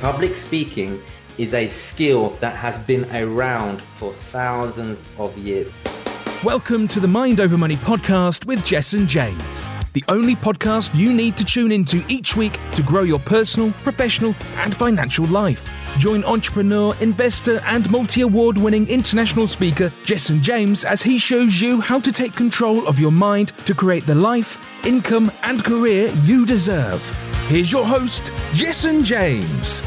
Public speaking is a skill that has been around for thousands of years. Welcome to the Mind Over Money podcast with Jessen James, the only podcast you need to tune into each week to grow your personal, professional, and financial life. Join entrepreneur, investor, and multi award winning international speaker Jessen James as he shows you how to take control of your mind to create the life, income, and career you deserve. Here's your host, and James.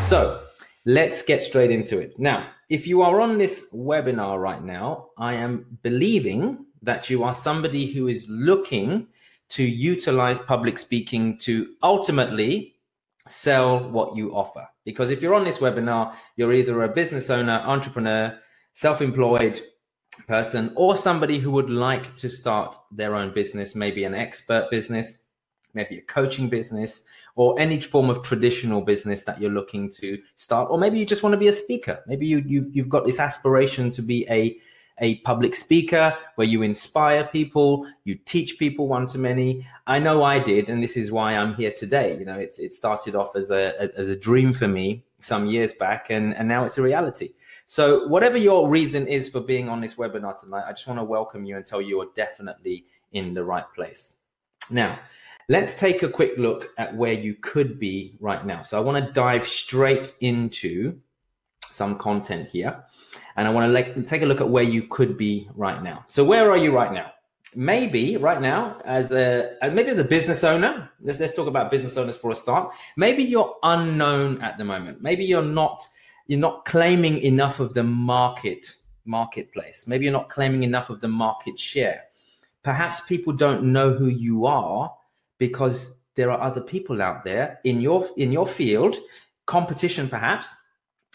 So, let's get straight into it. Now, if you are on this webinar right now, I am believing that you are somebody who is looking to utilize public speaking to ultimately sell what you offer. Because if you're on this webinar, you're either a business owner, entrepreneur, self employed, person or somebody who would like to start their own business, maybe an expert business, maybe a coaching business, or any form of traditional business that you're looking to start, or maybe you just want to be a speaker. Maybe you, you you've got this aspiration to be a a public speaker where you inspire people, you teach people one to many. I know I did, and this is why I'm here today. You know, it's it started off as a as a dream for me some years back, and and now it's a reality. So, whatever your reason is for being on this webinar tonight, I just want to welcome you and tell you you're definitely in the right place. Now, let's take a quick look at where you could be right now. So, I want to dive straight into some content here, and I want to take a look at where you could be right now. So, where are you right now? Maybe right now, as a uh, maybe as a business owner, let's let's talk about business owners for a start. Maybe you're unknown at the moment. Maybe you're not you're not claiming enough of the market marketplace. Maybe you're not claiming enough of the market share. Perhaps people don't know who you are because there are other people out there in your in your field, competition perhaps,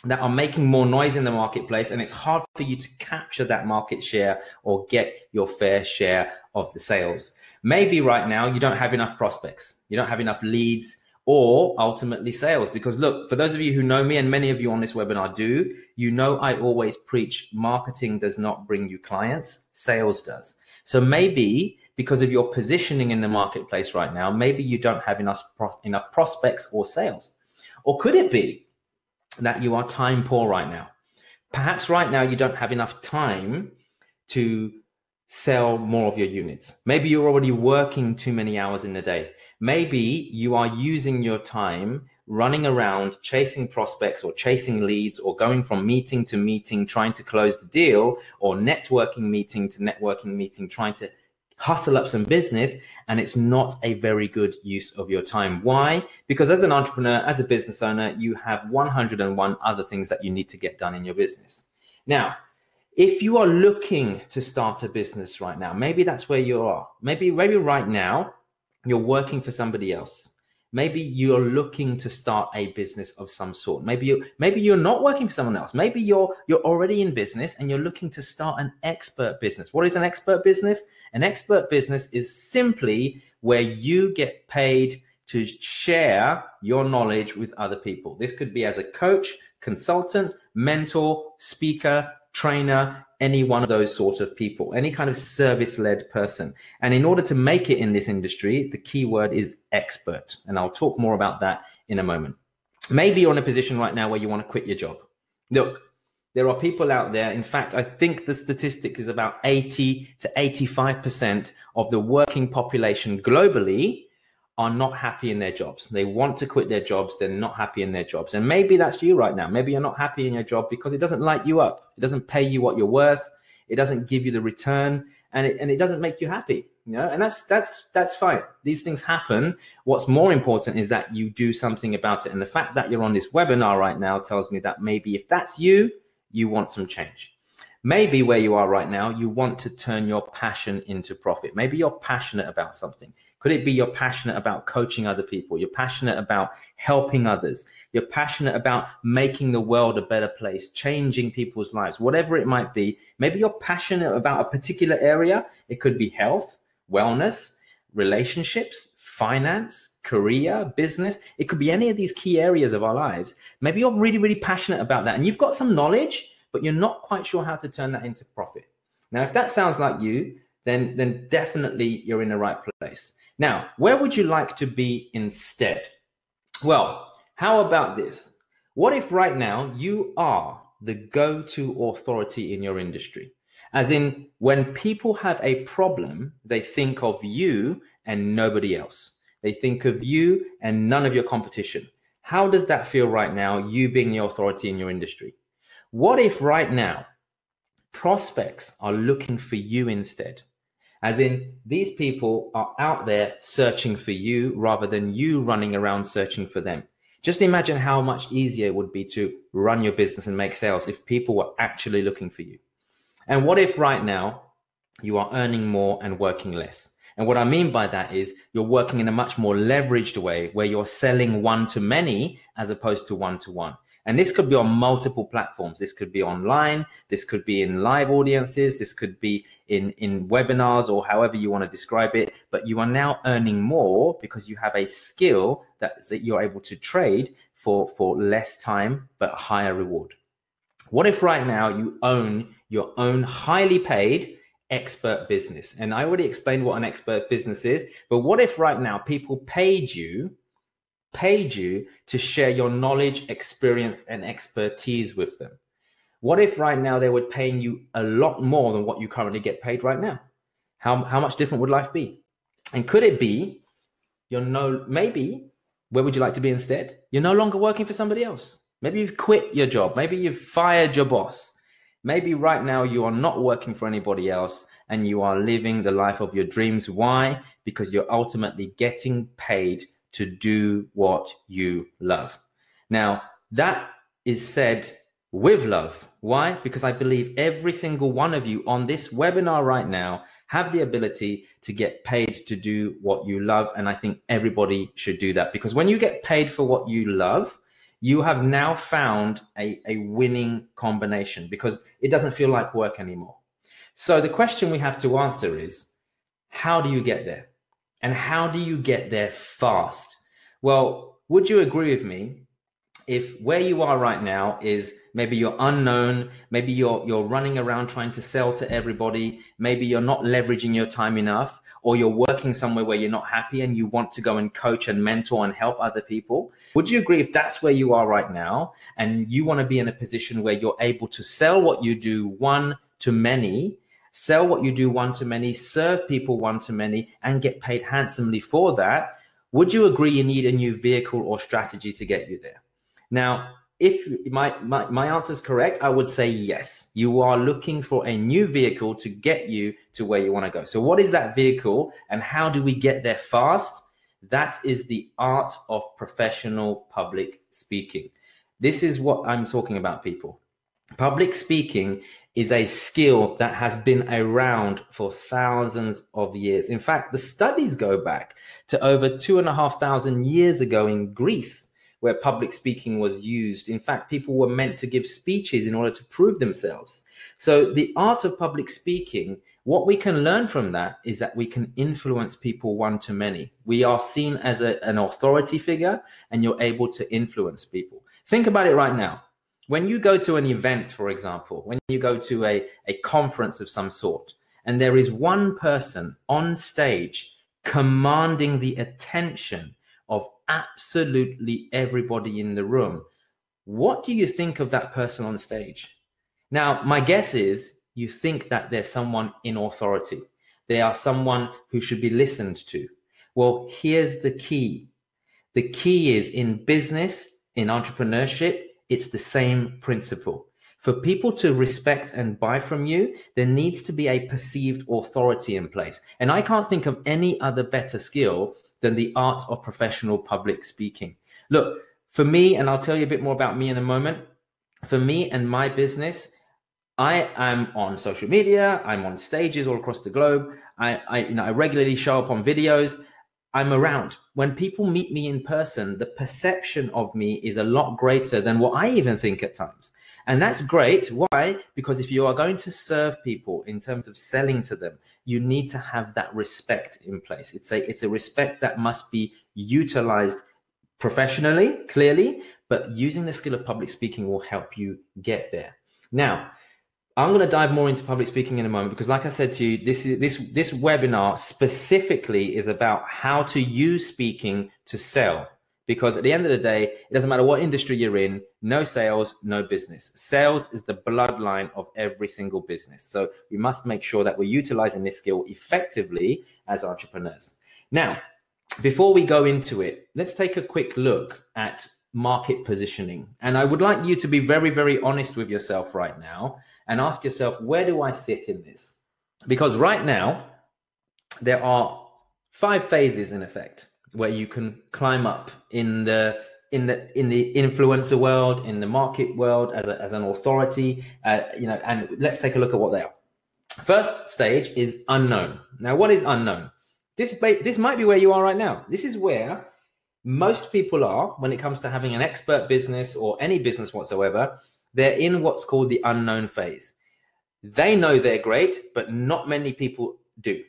that are making more noise in the marketplace and it's hard for you to capture that market share or get your fair share of the sales. Maybe right now you don't have enough prospects. You don't have enough leads or ultimately sales. Because look, for those of you who know me and many of you on this webinar do, you know I always preach marketing does not bring you clients, sales does. So maybe because of your positioning in the marketplace right now, maybe you don't have enough enough prospects or sales. Or could it be that you are time poor right now? Perhaps right now you don't have enough time to sell more of your units. Maybe you're already working too many hours in a day. Maybe you are using your time running around chasing prospects or chasing leads or going from meeting to meeting trying to close the deal or networking meeting to networking meeting trying to hustle up some business and it's not a very good use of your time. Why? Because as an entrepreneur, as a business owner, you have 101 other things that you need to get done in your business. Now, if you are looking to start a business right now, maybe that's where you are. Maybe maybe right now you're working for somebody else. Maybe you're looking to start a business of some sort. Maybe you maybe you're not working for someone else. Maybe you're you're already in business and you're looking to start an expert business. What is an expert business? An expert business is simply where you get paid to share your knowledge with other people. This could be as a coach, consultant, mentor, speaker, trainer, any one of those sort of people, any kind of service led person. And in order to make it in this industry, the key word is expert. And I'll talk more about that in a moment. Maybe you're in a position right now where you want to quit your job. Look, there are people out there. In fact, I think the statistic is about 80 to 85% of the working population globally are not happy in their jobs. They want to quit their jobs. They're not happy in their jobs. And maybe that's you right now. Maybe you're not happy in your job because it doesn't light you up. It doesn't pay you what you're worth. It doesn't give you the return and it, and it doesn't make you happy. You know, and that's, that's, that's fine. These things happen. What's more important is that you do something about it. And the fact that you're on this webinar right now tells me that maybe if that's you, you want some change. Maybe where you are right now, you want to turn your passion into profit. Maybe you're passionate about something. Could it be you're passionate about coaching other people? You're passionate about helping others. You're passionate about making the world a better place, changing people's lives, whatever it might be. Maybe you're passionate about a particular area. It could be health, wellness, relationships, finance, career, business. It could be any of these key areas of our lives. Maybe you're really, really passionate about that and you've got some knowledge, but you're not quite sure how to turn that into profit. Now, if that sounds like you, then, then definitely you're in the right place. Now, where would you like to be instead? Well, how about this? What if right now you are the go to authority in your industry? As in, when people have a problem, they think of you and nobody else. They think of you and none of your competition. How does that feel right now, you being the authority in your industry? What if right now prospects are looking for you instead? As in, these people are out there searching for you rather than you running around searching for them. Just imagine how much easier it would be to run your business and make sales if people were actually looking for you. And what if right now you are earning more and working less? And what I mean by that is you're working in a much more leveraged way where you're selling one to many as opposed to one to one. And this could be on multiple platforms. This could be online. This could be in live audiences. This could be in, in webinars or however you want to describe it. But you are now earning more because you have a skill that, that you're able to trade for, for less time, but higher reward. What if right now you own your own highly paid expert business? And I already explained what an expert business is. But what if right now people paid you paid you to share your knowledge, experience, and expertise with them? What if right now they were paying you a lot more than what you currently get paid right now? How, how much different would life be? And could it be you're no, maybe where would you like to be instead? You're no longer working for somebody else. Maybe you've quit your job. Maybe you've fired your boss. Maybe right now you are not working for anybody else and you are living the life of your dreams. Why? Because you're ultimately getting paid to do what you love. Now, that is said with love. Why? Because I believe every single one of you on this webinar right now have the ability to get paid to do what you love. And I think everybody should do that because when you get paid for what you love, you have now found a, a winning combination because it doesn't feel like work anymore. So the question we have to answer is how do you get there? And how do you get there fast? Well, would you agree with me if where you are right now is maybe you're unknown, maybe you're you're running around trying to sell to everybody, maybe you're not leveraging your time enough, or you're working somewhere where you're not happy and you want to go and coach and mentor and help other people. Would you agree if that's where you are right now and you want to be in a position where you're able to sell what you do one to many sell what you do one to many, serve people one to many, and get paid handsomely for that, would you agree you need a new vehicle or strategy to get you there? Now, if my, my, my answer is correct, I would say yes. You are looking for a new vehicle to get you to where you want to go. So, what is that vehicle and how do we get there fast? That is the art of professional public speaking. This is what I'm talking about, people. Public speaking is a skill that has been around for thousands of years. In fact, the studies go back to over two and a half thousand years ago in Greece, where public speaking was used. In fact, people were meant to give speeches in order to prove themselves. So, the art of public speaking, what we can learn from that is that we can influence people one to many. We are seen as a, an authority figure, and you're able to influence people. Think about it right now when you go to an event, for example, when you go to a, a conference of some sort, and there is one person on stage commanding the attention of absolutely everybody in the room, what do you think of that person on stage? Now, my guess is you think that there's someone in authority. They are someone who should be listened to. Well, here's the key. The key is in business, in entrepreneurship, it's the same principle. For people to respect and buy from you, there needs to be a perceived authority in place. And I can't think of any other better skill than the art of professional public speaking. Look, for me, and I'll tell you a bit more about me in a moment. For me and my business, I am on social media. I'm on stages all across the globe. I, I, you know, I regularly show up on videos. I'm around. When people meet me in person, the perception of me is a lot greater than what I even think at times. And that's great. Why? Because if you are going to serve people in terms of selling to them, you need to have that respect in place. It's a it's a respect that must be utilized professionally, clearly, but using the skill of public speaking will help you get there. Now, I'm going to dive more into public speaking in a moment because, like I said to you, this is this this webinar specifically is about how to use speaking to sell. Because at the end of the day, it doesn't matter what industry you're in, no sales, no business. Sales is the bloodline of every single business. So we must make sure that we're utilizing this skill effectively as entrepreneurs. Now, before we go into it, let's take a quick look at market positioning. And I would like you to be very, very honest with yourself right now and ask yourself, where do I sit in this? Because right now, there are five phases in effect where you can climb up in the in the in the influencer world, in the market world, as, a, as an authority, uh, you know. And let's take a look at what they are. First stage is unknown. Now, what is unknown? This this might be where you are right now. This is where most people are when it comes to having an expert business or any business whatsoever. They're in what's called the unknown phase. They know they're great, but not many people do.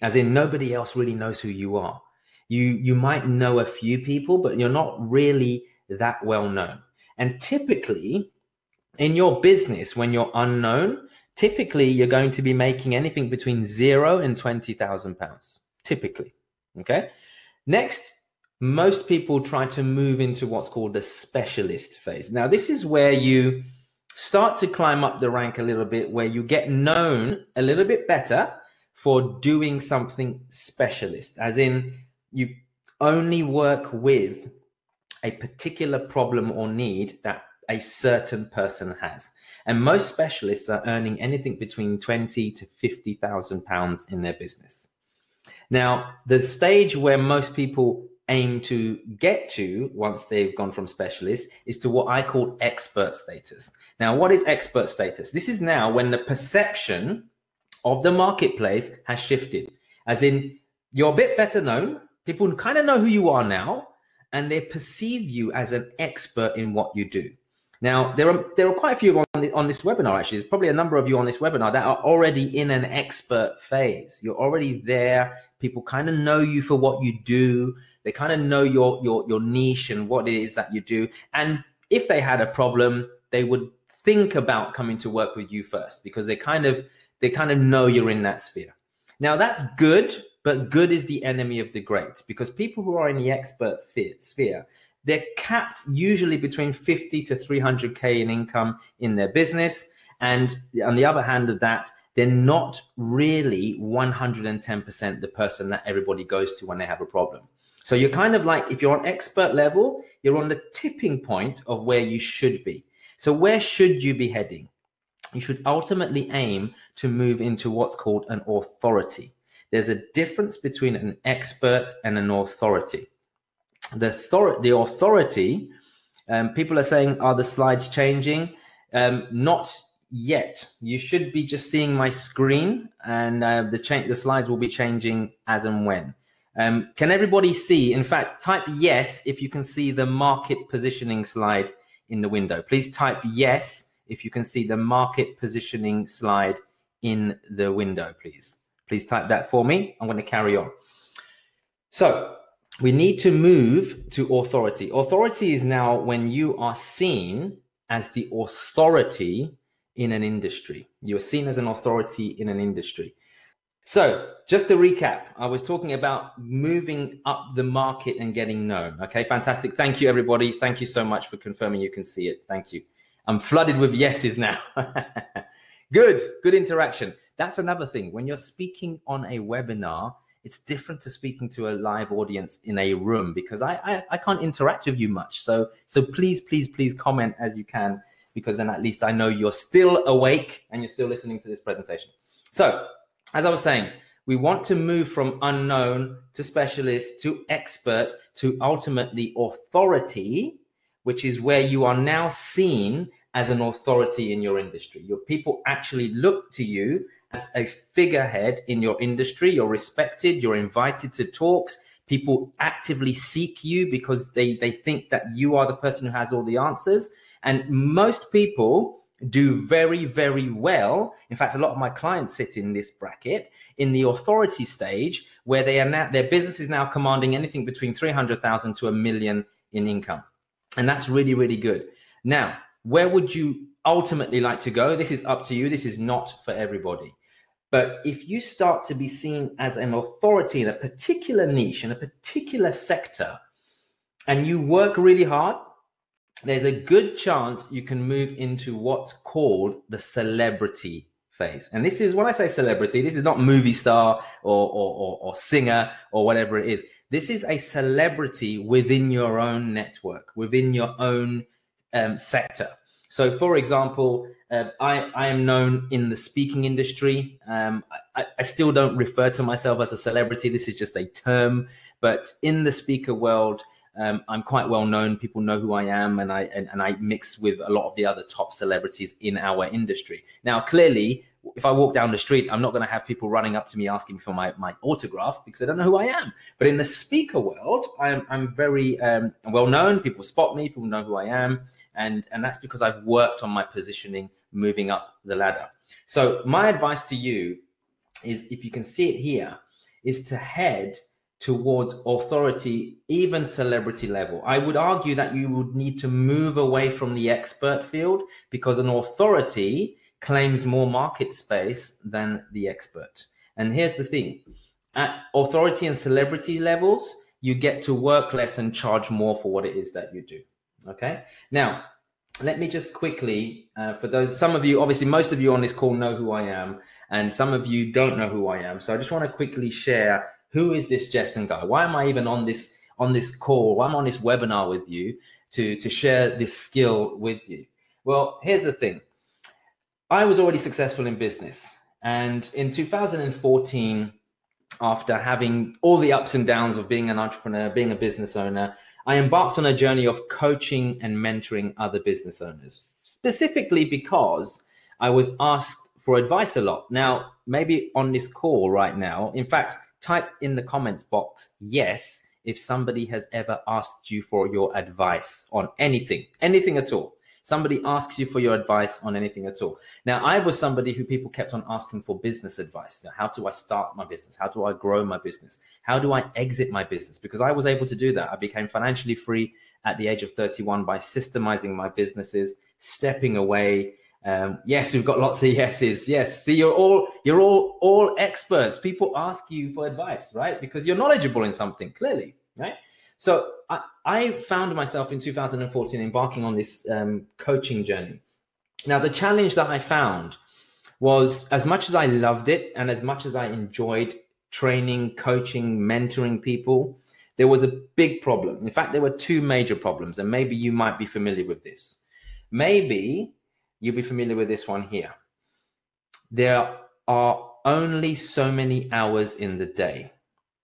As in, nobody else really knows who you are. You you might know a few people, but you're not really that well known. And typically, in your business, when you're unknown, typically you're going to be making anything between zero and twenty thousand pounds. Typically, okay. Next, most people try to move into what's called the specialist phase. Now, this is where you start to climb up the rank a little bit, where you get known a little bit better for doing something specialist, as in you only work with a particular problem or need that a certain person has. And most specialists are earning anything between 20 to 50,000 pounds in their business. Now, the stage where most people aim to get to once they've gone from specialist is to what I call expert status. Now, what is expert status? This is now when the perception of the marketplace has shifted, as in you're a bit better known, people kind of know who you are now, and they perceive you as an expert in what you do. Now, there are there are quite a few on, the, on this webinar. Actually, there's probably a number of you on this webinar that are already in an expert phase. You're already there. People kind of know you for what you do. They kind of know your your your niche and what it is that you do. And if they had a problem, they would think about coming to work with you first because they kind of they kind of know you're in that sphere. Now that's good, but good is the enemy of the great because people who are in the expert sphere, they're capped usually between 50 to 300k in income in their business, and on the other hand of that, they're not really 110% the person that everybody goes to when they have a problem. So you're kind of like, if you're on expert level, you're on the tipping point of where you should be. So where should you be heading? You should ultimately aim to move into what's called an authority. There's a difference between an expert and an authority. The, author- the authority, um, people are saying, are the slides changing? Um, not yet. You should be just seeing my screen, and uh, the cha- the slides will be changing as and when. Um, can everybody see? In fact, type yes if you can see the market positioning slide in the window. Please type yes if you can see the market positioning slide in the window, please. Please type that for me. I'm going to carry on. So we need to move to authority. Authority is now when you are seen as the authority in an industry. You're seen as an authority in an industry. So, just to recap, I was talking about moving up the market and getting known. Okay, fantastic. Thank you, everybody. Thank you so much for confirming you can see it. Thank you. I'm flooded with yeses now. good, good interaction. That's another thing. When you're speaking on a webinar, it's different to speaking to a live audience in a room because I, I, I can't interact with you much. So so please, please, please comment as you can because then at least I know you're still awake and you're still listening to this presentation. So as I was saying, we want to move from unknown to specialist to expert to ultimately authority, which is where you are now seen as an authority in your industry. Your people actually look to you as a figurehead in your industry. You're respected, you're invited to talks. People actively seek you because they, they think that you are the person who has all the answers. And most people do very, very well. In fact, a lot of my clients sit in this bracket in the authority stage where they are now, their business is now commanding anything between 300,000 to a million in income. And that's really, really good. Now, where would you ultimately like to go, this is up to you. This is not for everybody. But if you start to be seen as an authority in a particular niche, in a particular sector, and you work really hard, there's a good chance you can move into what's called the celebrity phase. And this is when I say celebrity, this is not movie star or, or, or, or singer or whatever it is. This is a celebrity within your own network, within your own um, sector. So, for example, uh, I, I am known in the speaking industry. Um, I, I, still don't refer to myself as a celebrity. This is just a term. But in the speaker world, um, I'm quite well known. People know who I am, and I and, and I mix with a lot of the other top celebrities in our industry. Now, clearly, if I walk down the street, I'm not going to have people running up to me asking for my, my autograph because they don't know who I am. But in the speaker world, I'm, I'm very um, well known. People spot me, people know who I am. And, and that's because I've worked on my positioning moving up the ladder. So, my advice to you is if you can see it here, is to head towards authority, even celebrity level. I would argue that you would need to move away from the expert field because an authority claims more market space than the expert. And here's the thing at authority and celebrity levels, you get to work less and charge more for what it is that you do. Okay. Now, let me just quickly, uh, for those, some of you, obviously, most of you on this call know who I am, and some of you don't know who I am. So I just want to quickly share who is this Jessen guy? Why am I even on this on this call? Why am I on this webinar with you to to share this skill with you? Well, here's the thing. I was already successful in business. And in 2014, after having all the ups and downs of being an entrepreneur, being a business owner, I embarked on a journey of coaching and mentoring other business owners, specifically because I was asked for advice a lot. Now, maybe on this call right now, in fact, type in the comments box yes if somebody has ever asked you for your advice on anything, anything at all somebody asks you for your advice on anything at all. Now, I was somebody who people kept on asking for business advice. Now, how do I start my business? How do I grow my business? How do I exit my business? Because I was able to do that. I became financially free at the age of 31 by systemizing my businesses, stepping away. Um, yes, we've got lots of yeses. Yes, see, you're all you're all all experts. People ask you for advice, right? Because you're knowledgeable in something, clearly, right? So I, I found myself in 2014 embarking on this um, coaching journey. Now, the challenge that I found was as much as I loved it and as much as I enjoyed training, coaching, mentoring people, there was a big problem. In fact, there were two major problems, and maybe you might be familiar with this. Maybe you'll be familiar with this one here. There are only so many hours in the day.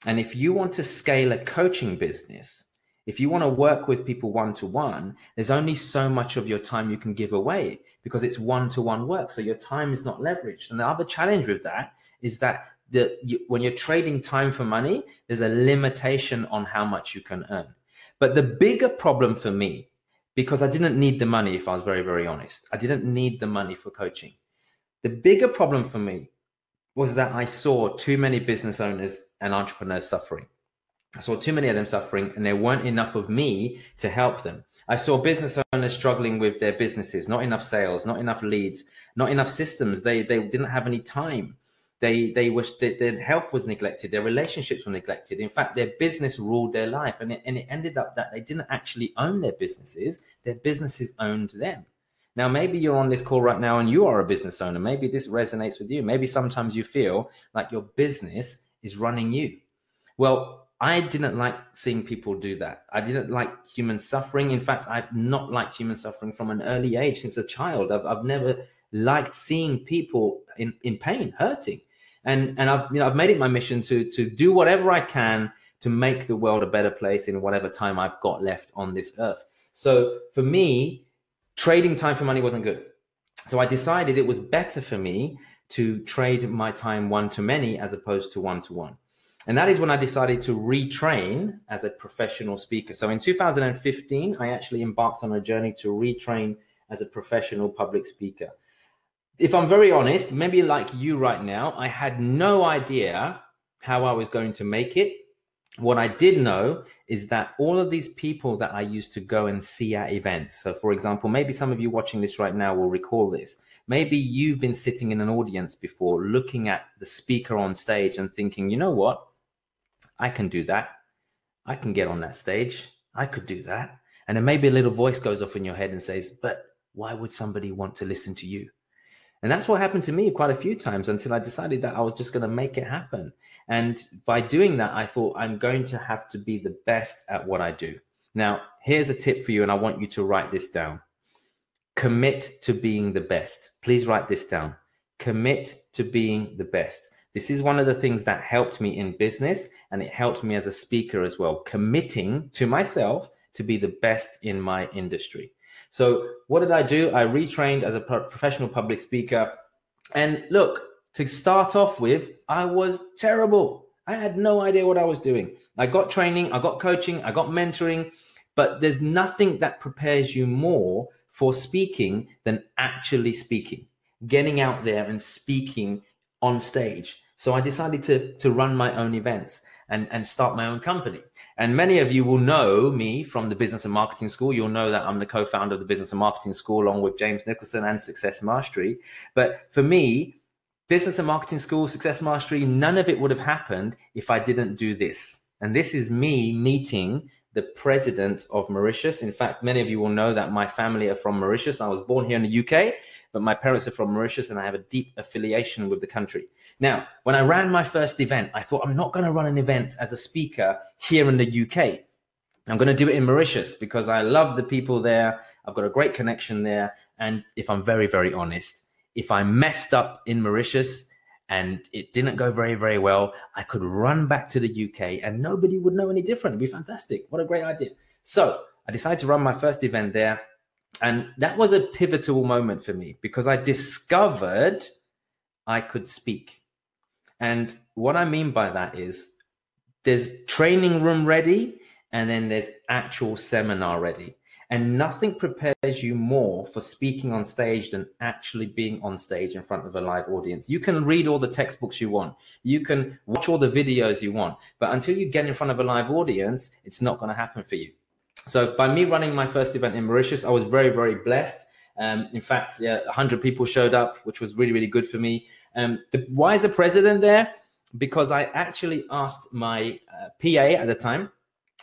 And if you want to scale a coaching business, if you want to work with people one to one, there's only so much of your time you can give away because it's one to one work. So your time is not leveraged. And the other challenge with that is that the, you, when you're trading time for money, there's a limitation on how much you can earn. But the bigger problem for me, because I didn't need the money, if I was very, very honest, I didn't need the money for coaching. The bigger problem for me was that I saw too many business owners and entrepreneurs suffering. I saw too many of them suffering, and there weren't enough of me to help them. I saw business owners struggling with their businesses, not enough sales, not enough leads, not enough systems. They they didn't have any time. They they that their health was neglected, their relationships were neglected. In fact, their business ruled their life, and it, and it ended up that they didn't actually own their businesses; their businesses owned them. Now, maybe you're on this call right now and you are a business owner. Maybe this resonates with you. Maybe sometimes you feel like your business is running you. Well, I didn't like seeing people do that. I didn't like human suffering. In fact, I've not liked human suffering from an early age since a child. I've, I've never liked seeing people in, in pain, hurting. And, and I've, you know, I've made it my mission to, to do whatever I can to make the world a better place in whatever time I've got left on this earth. So for me, trading time for money wasn't good. So I decided it was better for me to trade my time one to many as opposed to one to one. And that is when I decided to retrain as a professional speaker. So in 2015, I actually embarked on a journey to retrain as a professional public speaker. If I'm very honest, maybe like you right now, I had no idea how I was going to make it. what I did know is that all of these people that I used to go and see at events. So, for example, maybe some of you watching this right now will recall this. Maybe you've been sitting in an audience before, looking at the speaker on stage and thinking, you know what? I can do that. I can get on that stage. I could do that. And then maybe a little voice goes off in your head and says, but why would somebody want to listen to you? And that's what happened to me quite a few times until I decided that I was just going to make it happen. And by doing that, I thought I'm going to have to be the best at what I do. Now, here's a tip for you, and I want you to write this down. Commit to being the best. Please write this down. Commit to being the best. This is one of the things that helped me in business and it helped me as a speaker as well, committing to myself to be the best in my industry. So, what did I do? I retrained as a professional public speaker. And look, to start off with, I was terrible. I had no idea what I was doing. I got training, I got coaching, I got mentoring, but there's nothing that prepares you more for speaking than actually speaking, getting out there and speaking on stage. So I decided to, to run my own events and, and start my own company. And many of you will know me from the Business and Marketing School. You'll know that I'm the co founder of the Business and Marketing School along with James Nicholson and Success Mastery. But for me, Business and Marketing School, Success Mastery, none of it would have happened if I didn't do this. And this is me meeting the president of Mauritius. In fact, many of you will know that my family are from Mauritius. I was born here in the UK, but my parents are from Mauritius and I have a deep affiliation with the country. Now, when I ran my first event, I thought I'm not going to run an event as a speaker here in the UK. I'm going to do it in Mauritius because I love the people there. I've got a great connection there. And if I'm very, very honest, if I messed up in Mauritius and it didn't go very, very well, I could run back to the UK and nobody would know any different. It'd be fantastic. What a great idea. So I decided to run my first event there. And that was a pivotal moment for me because I discovered I could speak. And what I mean by that is there's training room ready and then there's actual seminar ready. And nothing prepares you more for speaking on stage than actually being on stage in front of a live audience. You can read all the textbooks you want, you can watch all the videos you want, but until you get in front of a live audience, it's not going to happen for you. So, by me running my first event in Mauritius, I was very, very blessed. Um, in fact, yeah, 100 people showed up, which was really, really good for me. Um, the, why is the president there? Because I actually asked my uh, PA at the time,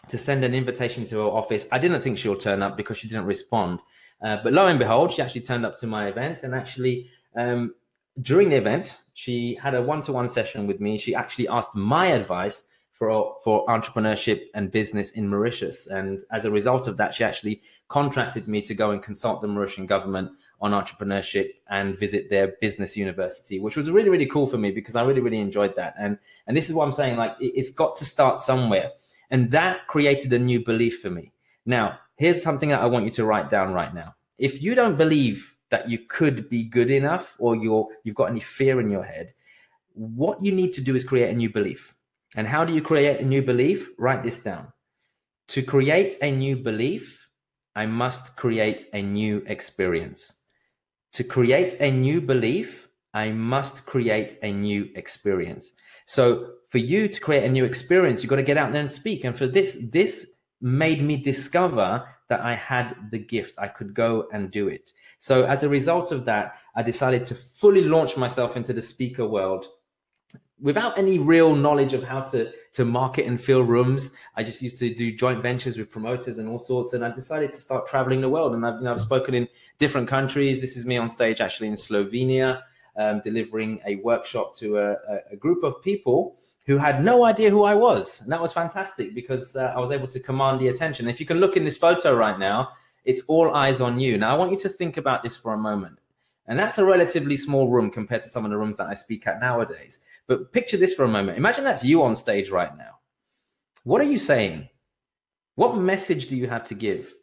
to send an invitation to her office. I didn't think she'll turn up because she didn't respond. Uh, but lo and behold, she actually turned up to my event. And actually, um, during the event, she had a one to one session with me. She actually asked my advice for, for entrepreneurship and business in Mauritius. And as a result of that, she actually contracted me to go and consult the Mauritian government on entrepreneurship and visit their business university, which was really, really cool for me because I really, really enjoyed that. And, and this is what I'm saying, like, it, it's got to start somewhere. And that created a new belief for me. Now, here's something that I want you to write down right now. If you don't believe that you could be good enough or you're, you've got any fear in your head, what you need to do is create a new belief. And how do you create a new belief? Write this down. To create a new belief, I must create a new experience. To create a new belief, I must create a new experience. So for you to create a new experience, you've got to get out there and speak. And for this, this made me discover that I had the gift. I could go and do it. So as a result of that, I decided to fully launch myself into the speaker world without any real knowledge of how to to market and fill rooms. I just used to do joint ventures with promoters and all sorts. And I decided to start traveling the world. And I've, you know, I've spoken in different countries. This is me on stage actually in Slovenia, um, delivering a workshop to a, a group of people who had no idea who I was. And that was fantastic because uh, I was able to command the attention. If you can look in this photo right now, it's all eyes on you. Now, I want you to think about this for a moment. And that's a relatively small room compared to some of the rooms that I speak at nowadays. But picture this for a moment. Imagine that's you on stage right now. What are you saying? What message do you have to give?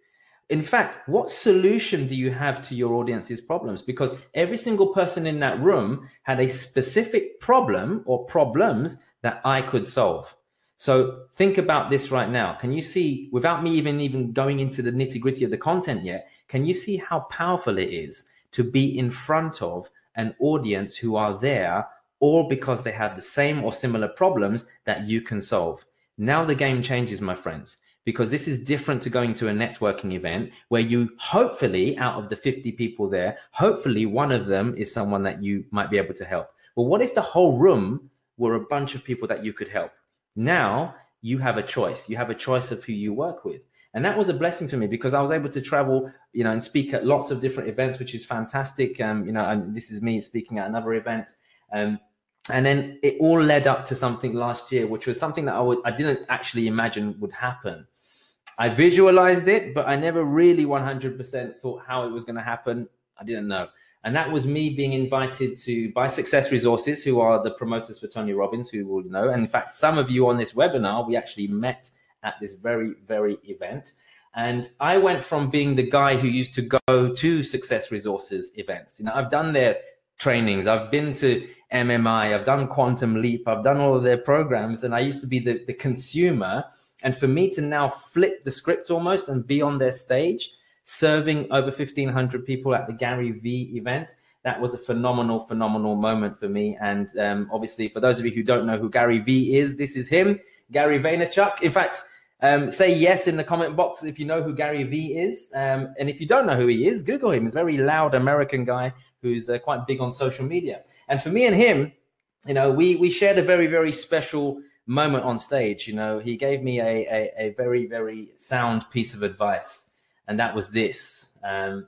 In fact, what solution do you have to your audience's problems? Because every single person in that room had a specific problem or problems that I could solve. So think about this right now. Can you see, without me even even going into the nitty gritty of the content yet, can you see how powerful it is to be in front of an audience who are there all because they have the same or similar problems that you can solve? Now the game changes, my friends, because this is different to going to a networking event where you hopefully, out of the 50 people there, hopefully one of them is someone that you might be able to help. But what if the whole room were a bunch of people that you could help? Now you have a choice. You have a choice of who you work with. And that was a blessing for me because I was able to travel, you know, and speak at lots of different events, which is fantastic. Um, you know, and this is me speaking at another event. Um, and then it all led up to something last year, which was something that I would I didn't actually imagine would happen. I visualized it, but I never really 100% thought how it was going to happen. I didn't know. And that was me being invited to by Success Resources, who are the promoters for Tony Robbins, who will know. And in fact, some of you on this webinar, we actually met at this very, very event. And I went from being the guy who used to go to Success Resources events. You know, I've done their trainings, I've been to MMI, I've done Quantum Leap, I've done all of their programs, and I used to be the, the consumer. And for me to now flip the script almost and be on their stage, serving over 1,500 people at the Gary V event, that was a phenomenal, phenomenal moment for me. And um, obviously, for those of you who don't know who Gary V is, this is him, Gary Vaynerchuk. In fact, um, say yes in the comment box if you know who Gary V is. Um, and if you don't know who he is, Google him. He's a very loud American guy who's uh, quite big on social media. And for me and him, you know, we we shared a very very special moment on stage. You know, he gave me a a, a very very sound piece of advice, and that was this. Um,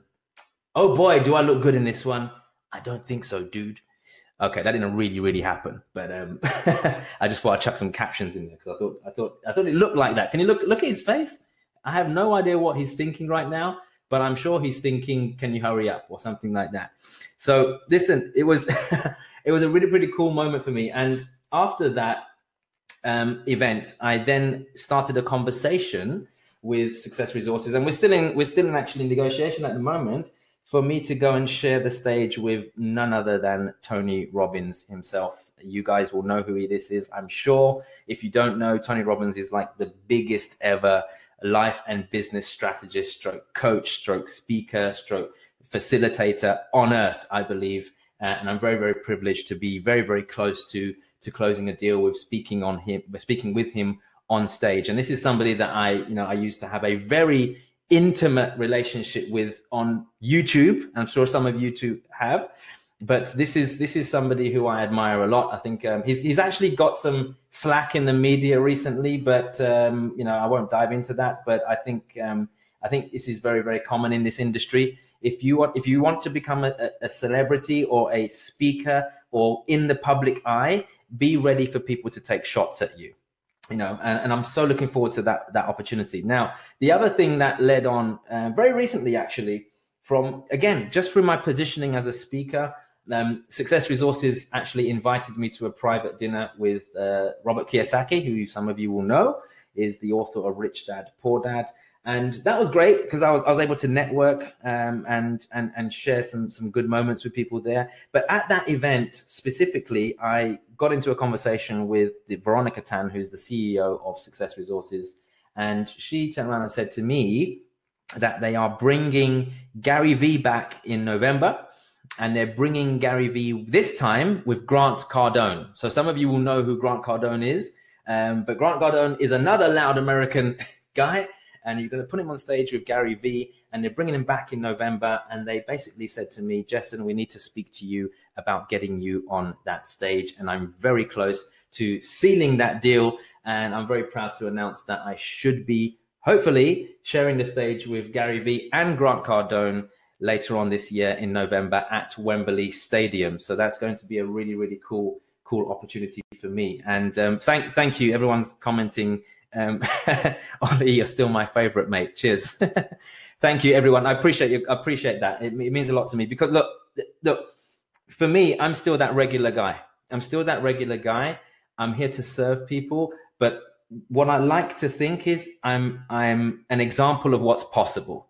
oh boy, do I look good in this one? I don't think so, dude. Okay, that didn't really, really happen, but um, I just thought I'd chuck some captions in there because I thought, I thought, I thought it looked like that. Can you look, look at his face? I have no idea what he's thinking right now, but I'm sure he's thinking, "Can you hurry up?" or something like that. So listen, it was it was a really pretty cool moment for me. And after that um, event, I then started a conversation with Success Resources, and we're still in we're still in actually negotiation at the moment for me to go and share the stage with none other than Tony Robbins himself. You guys will know who this is, I'm sure. If you don't know, Tony Robbins is like the biggest ever life and business strategist, stroke coach, stroke speaker, stroke facilitator on earth, I believe. Uh, and I'm very, very privileged to be very, very close to to closing a deal with speaking on him, speaking with him on stage. And this is somebody that I, you know, I used to have a very intimate relationship with on YouTube. I'm sure some of you too have. But this is this is somebody who I admire a lot. I think um, he's he's actually got some slack in the media recently, but um, you know I won't dive into that. But I think um, I think this is very very common in this industry. If you want if you want to become a, a celebrity or a speaker or in the public eye, be ready for people to take shots at you you know, and, and, I'm so looking forward to that that opportunity. Now, the other thing that led on uh, very recently, actually, from again just through my positioning as a speaker, um, Success Resources actually invited me to a private dinner with uh, Robert Kiyosaki, who some of you will know is the author of Rich Dad Poor Dad, and that was great because I was I was able to network um, and and and share some some good moments with people there. But at that event specifically, I got into a conversation with the Veronica Tan, who's the CEO of Success Resources, and she turned around and said to me that they are bringing Gary V back in November. And they're bringing Gary Vee this time with Grant Cardone. So some of you will know who Grant Cardone is, um, but Grant Cardone is another loud American guy and you're going to put him on stage with Gary Vee, and they're bringing him back in November. And they basically said to me, Jessen, we need to speak to you about getting you on that stage. And I'm very close to sealing that deal. And I'm very proud to announce that I should be hopefully sharing the stage with Gary Vee and Grant Cardone later on this year in November at Wembley Stadium. So that's going to be a really, really cool, cool opportunity for me. And um, thank, thank you. Everyone's commenting um, Ollie, you're still my favorite, mate. Cheers. Thank you, everyone. I appreciate you. I appreciate that. It, it means a lot to me because look, look, for me, I'm still that regular guy. I'm still that regular guy. I'm here to serve people, but what I like to think is I'm I'm an example of what's possible.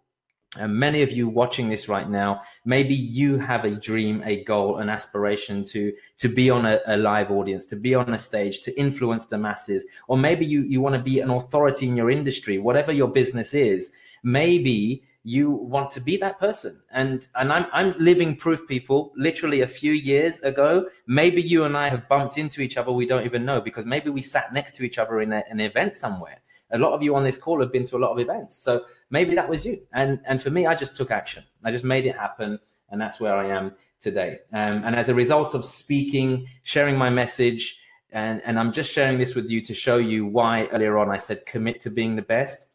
And many of you watching this right now, maybe you have a dream, a goal, an aspiration to to be on a, a live audience, to be on a stage, to influence the masses, or maybe you you want to be an authority in your industry, whatever your business is. Maybe you want to be that person. And and I'm I'm living proof, people. Literally a few years ago, maybe you and I have bumped into each other. We don't even know because maybe we sat next to each other in a, an event somewhere. A lot of you on this call have been to a lot of events, so maybe that was you. And and for me, I just took action. I just made it happen, and that's where I am today. Um, and as a result of speaking, sharing my message, and and I'm just sharing this with you to show you why earlier on I said commit to being the best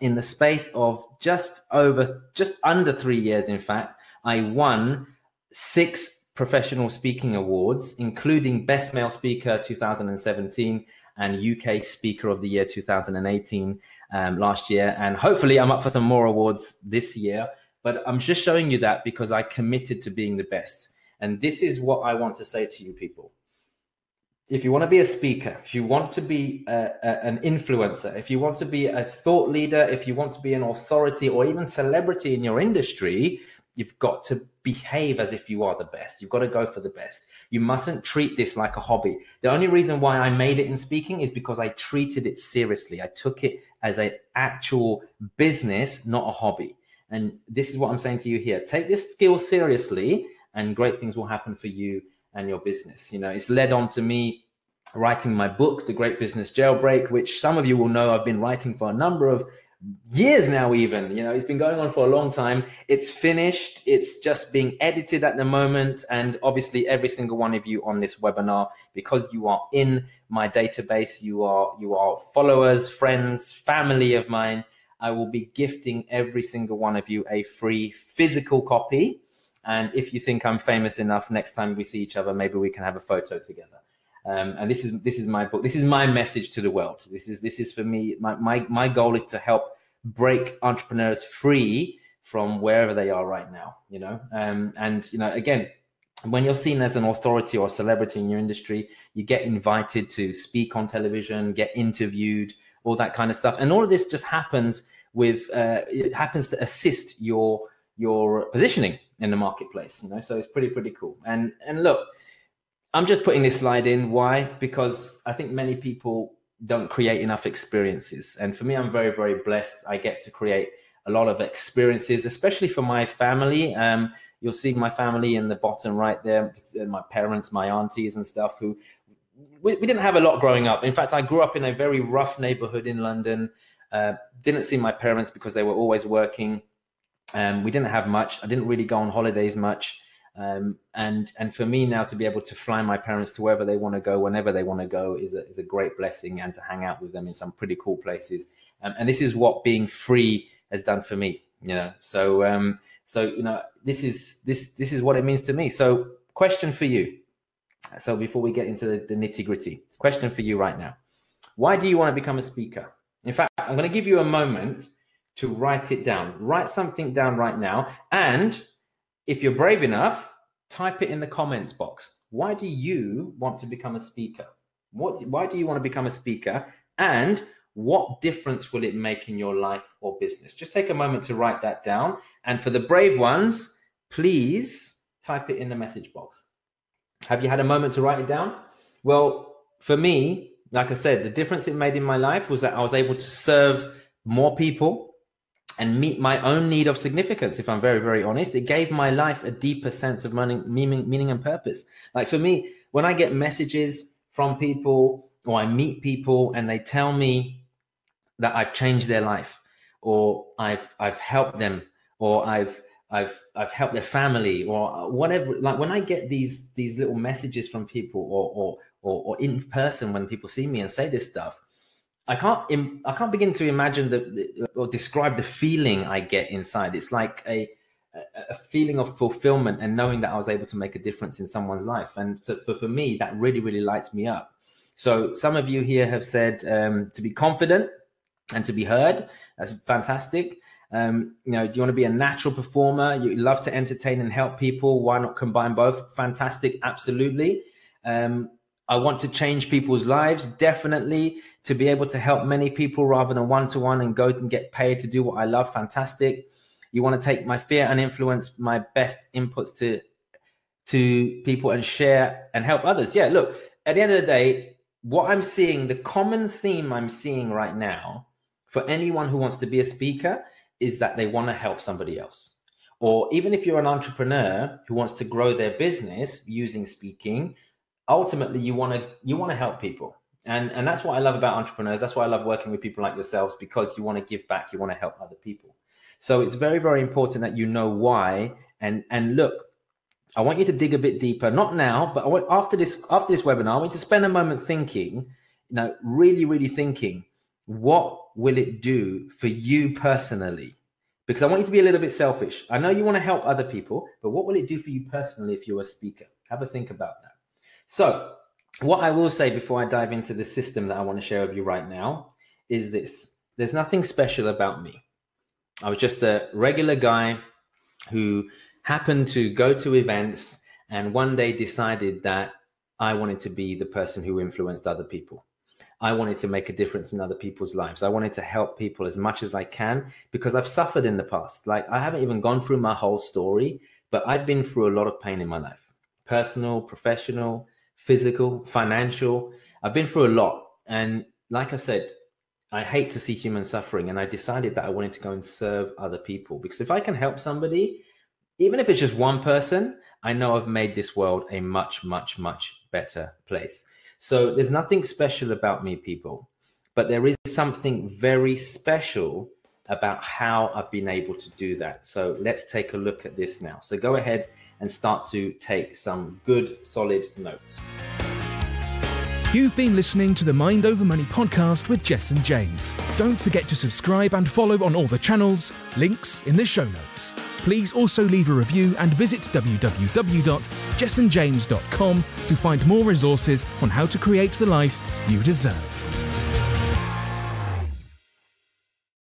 in the space of just over, just under three years, in fact, I won six professional speaking awards, including Best Male Speaker 2017 and UK Speaker of the Year 2018 um, last year. And hopefully, I'm up for some more awards this year. But I'm just showing you that because I committed to being the best. And this is what I want to say to you people if you want to be a speaker, if you want to be a, a, an influencer, if you want to be a thought leader, if you want to be an authority or even celebrity in your industry, you've got to behave as if you are the best. You've got to go for the best. You mustn't treat this like a hobby. The only reason why I made it in speaking is because I treated it seriously. I took it as an actual business, not a hobby. And this is what I'm saying to you here. Take this skill seriously, and great things will happen for you and your business. You know, it's led on to me writing my book, The Great Business Jailbreak, which some of you will know I've been writing for a number of years now even you know it's been going on for a long time. It's finished. It's just being edited at the moment. And obviously every single one of you on this webinar because you are in my database you are you are followers friends family of mine i will be gifting every single one of you a free physical copy. And if you think I'm famous enough, next time we see each other, maybe we can have a photo together. Um, and this is this is my book. This is my message to the world. This is this is for me. My my my goal is to help break entrepreneurs free from wherever they are right now. You know, um, and you know, again, when you're seen as an authority or celebrity in your industry, you get invited to speak on television, get interviewed, all that kind of stuff, and all of this just happens with uh, it happens to assist your your positioning in the marketplace you know so it's pretty pretty cool and and look i'm just putting this slide in. Why? Because i think many people don't create enough experiences. And for me i'm very very blessed. I get to create a lot of experiences especially for my family. Um, you'll see my family in the bottom right there my parents my aunties and stuff who we, we didn't have a lot growing up. In fact i grew up in a very rough neighborhood in london. Uh, didn't see my parents because they were always working. Um, we didn't have much. I didn't really go on holidays much. Um, and and for me now to be able to fly my parents to wherever they want to go, whenever they want to go, is a, is a great blessing, and to hang out with them in some pretty cool places. Um, and this is what being free has done for me, you know. So um, so you know this is this this is what it means to me. So question for you. So before we get into the, the nitty gritty, question for you right now: Why do you want to become a speaker? In fact, I'm going to give you a moment to write it down. Write something down right now. And if you're brave enough, type it in the comments box. Why do you want to become a speaker? What, why do you want to become a speaker? And what difference will it make in your life or business? Just take a moment to write that down. And for the brave ones, please type it in the message box. Have you had a moment to write it down? Well, for me, like I said, the difference it made in my life was that I was able to serve more people and meet my own need of significance if i'm very very honest. It gave my life a deeper sense of meaning, meaning and purpose. Like for me when i get messages from people or i meet people and they tell me that i've changed their life or i've i've helped them or i've i've i've helped their family or whatever like when i get these these little messages from people or or or, or in person when people see me and say this stuff I can't I can't begin to imagine the or describe the feeling I get inside. It's like a a feeling of fulfillment and knowing that I was able to make a difference in someone's life. And so for, for me, that really, really lights me up. So some of you here have said um, to be confident and to be heard. That's fantastic. Um, you know, do you want to be a natural performer? You love to entertain and help people. Why not combine both? Fantastic. Absolutely. Um, I want to change people's lives, definitely. To be able to help many people rather than one to one and go and get paid to do what I love, fantastic. You want to take my fear and influence my best inputs to to people and share and help others. Yeah, look, at the end of the day, what I'm seeing, the common theme I'm seeing right now for anyone who wants to be a speaker is that they want to help somebody else. Or even if you're an entrepreneur who wants to grow their business using speaking, ultimately you want to you want to help people. And and that's what I love about entrepreneurs. That's why I love working with people like yourselves because you want to give back, you want to help other people. So it's very very important that you know why and and look, I want you to dig a bit deeper, not now, but want, after this after this webinar, I want you to spend a moment thinking, you know, really really thinking, what will it do for you personally? Because I want you to be a little bit selfish. I know you want to help other people, but what will it do for you personally if you're a speaker? Have a think about that. So, what I will say before I dive into the system that I want to share with you right now is this there's nothing special about me. I was just a regular guy who happened to go to events and one day decided that I wanted to be the person who influenced other people. I wanted to make a difference in other people's lives. I wanted to help people as much as I can because I've suffered in the past. Like I haven't even gone through my whole story, but I've been through a lot of pain in my life personal, professional, physical, financial. I've been through a lot. And like I said, I hate to see human suffering. And I decided that I wanted to go and serve other people because if I can help somebody, even if it's just one person, I know I've made this world a much, much, much better place. So there's nothing special about me, people, but there is something very special about how I've been able to do that. So let's take a look at this now. So go ahead and start to take some good, solid notes. You've been listening to the Mind Over Money podcast with Jessen James. Don't forget to subscribe and follow on all the channels, links in the show notes. Please also leave a review and visit www.jessenjames.com to find more resources on how to create the life you deserve.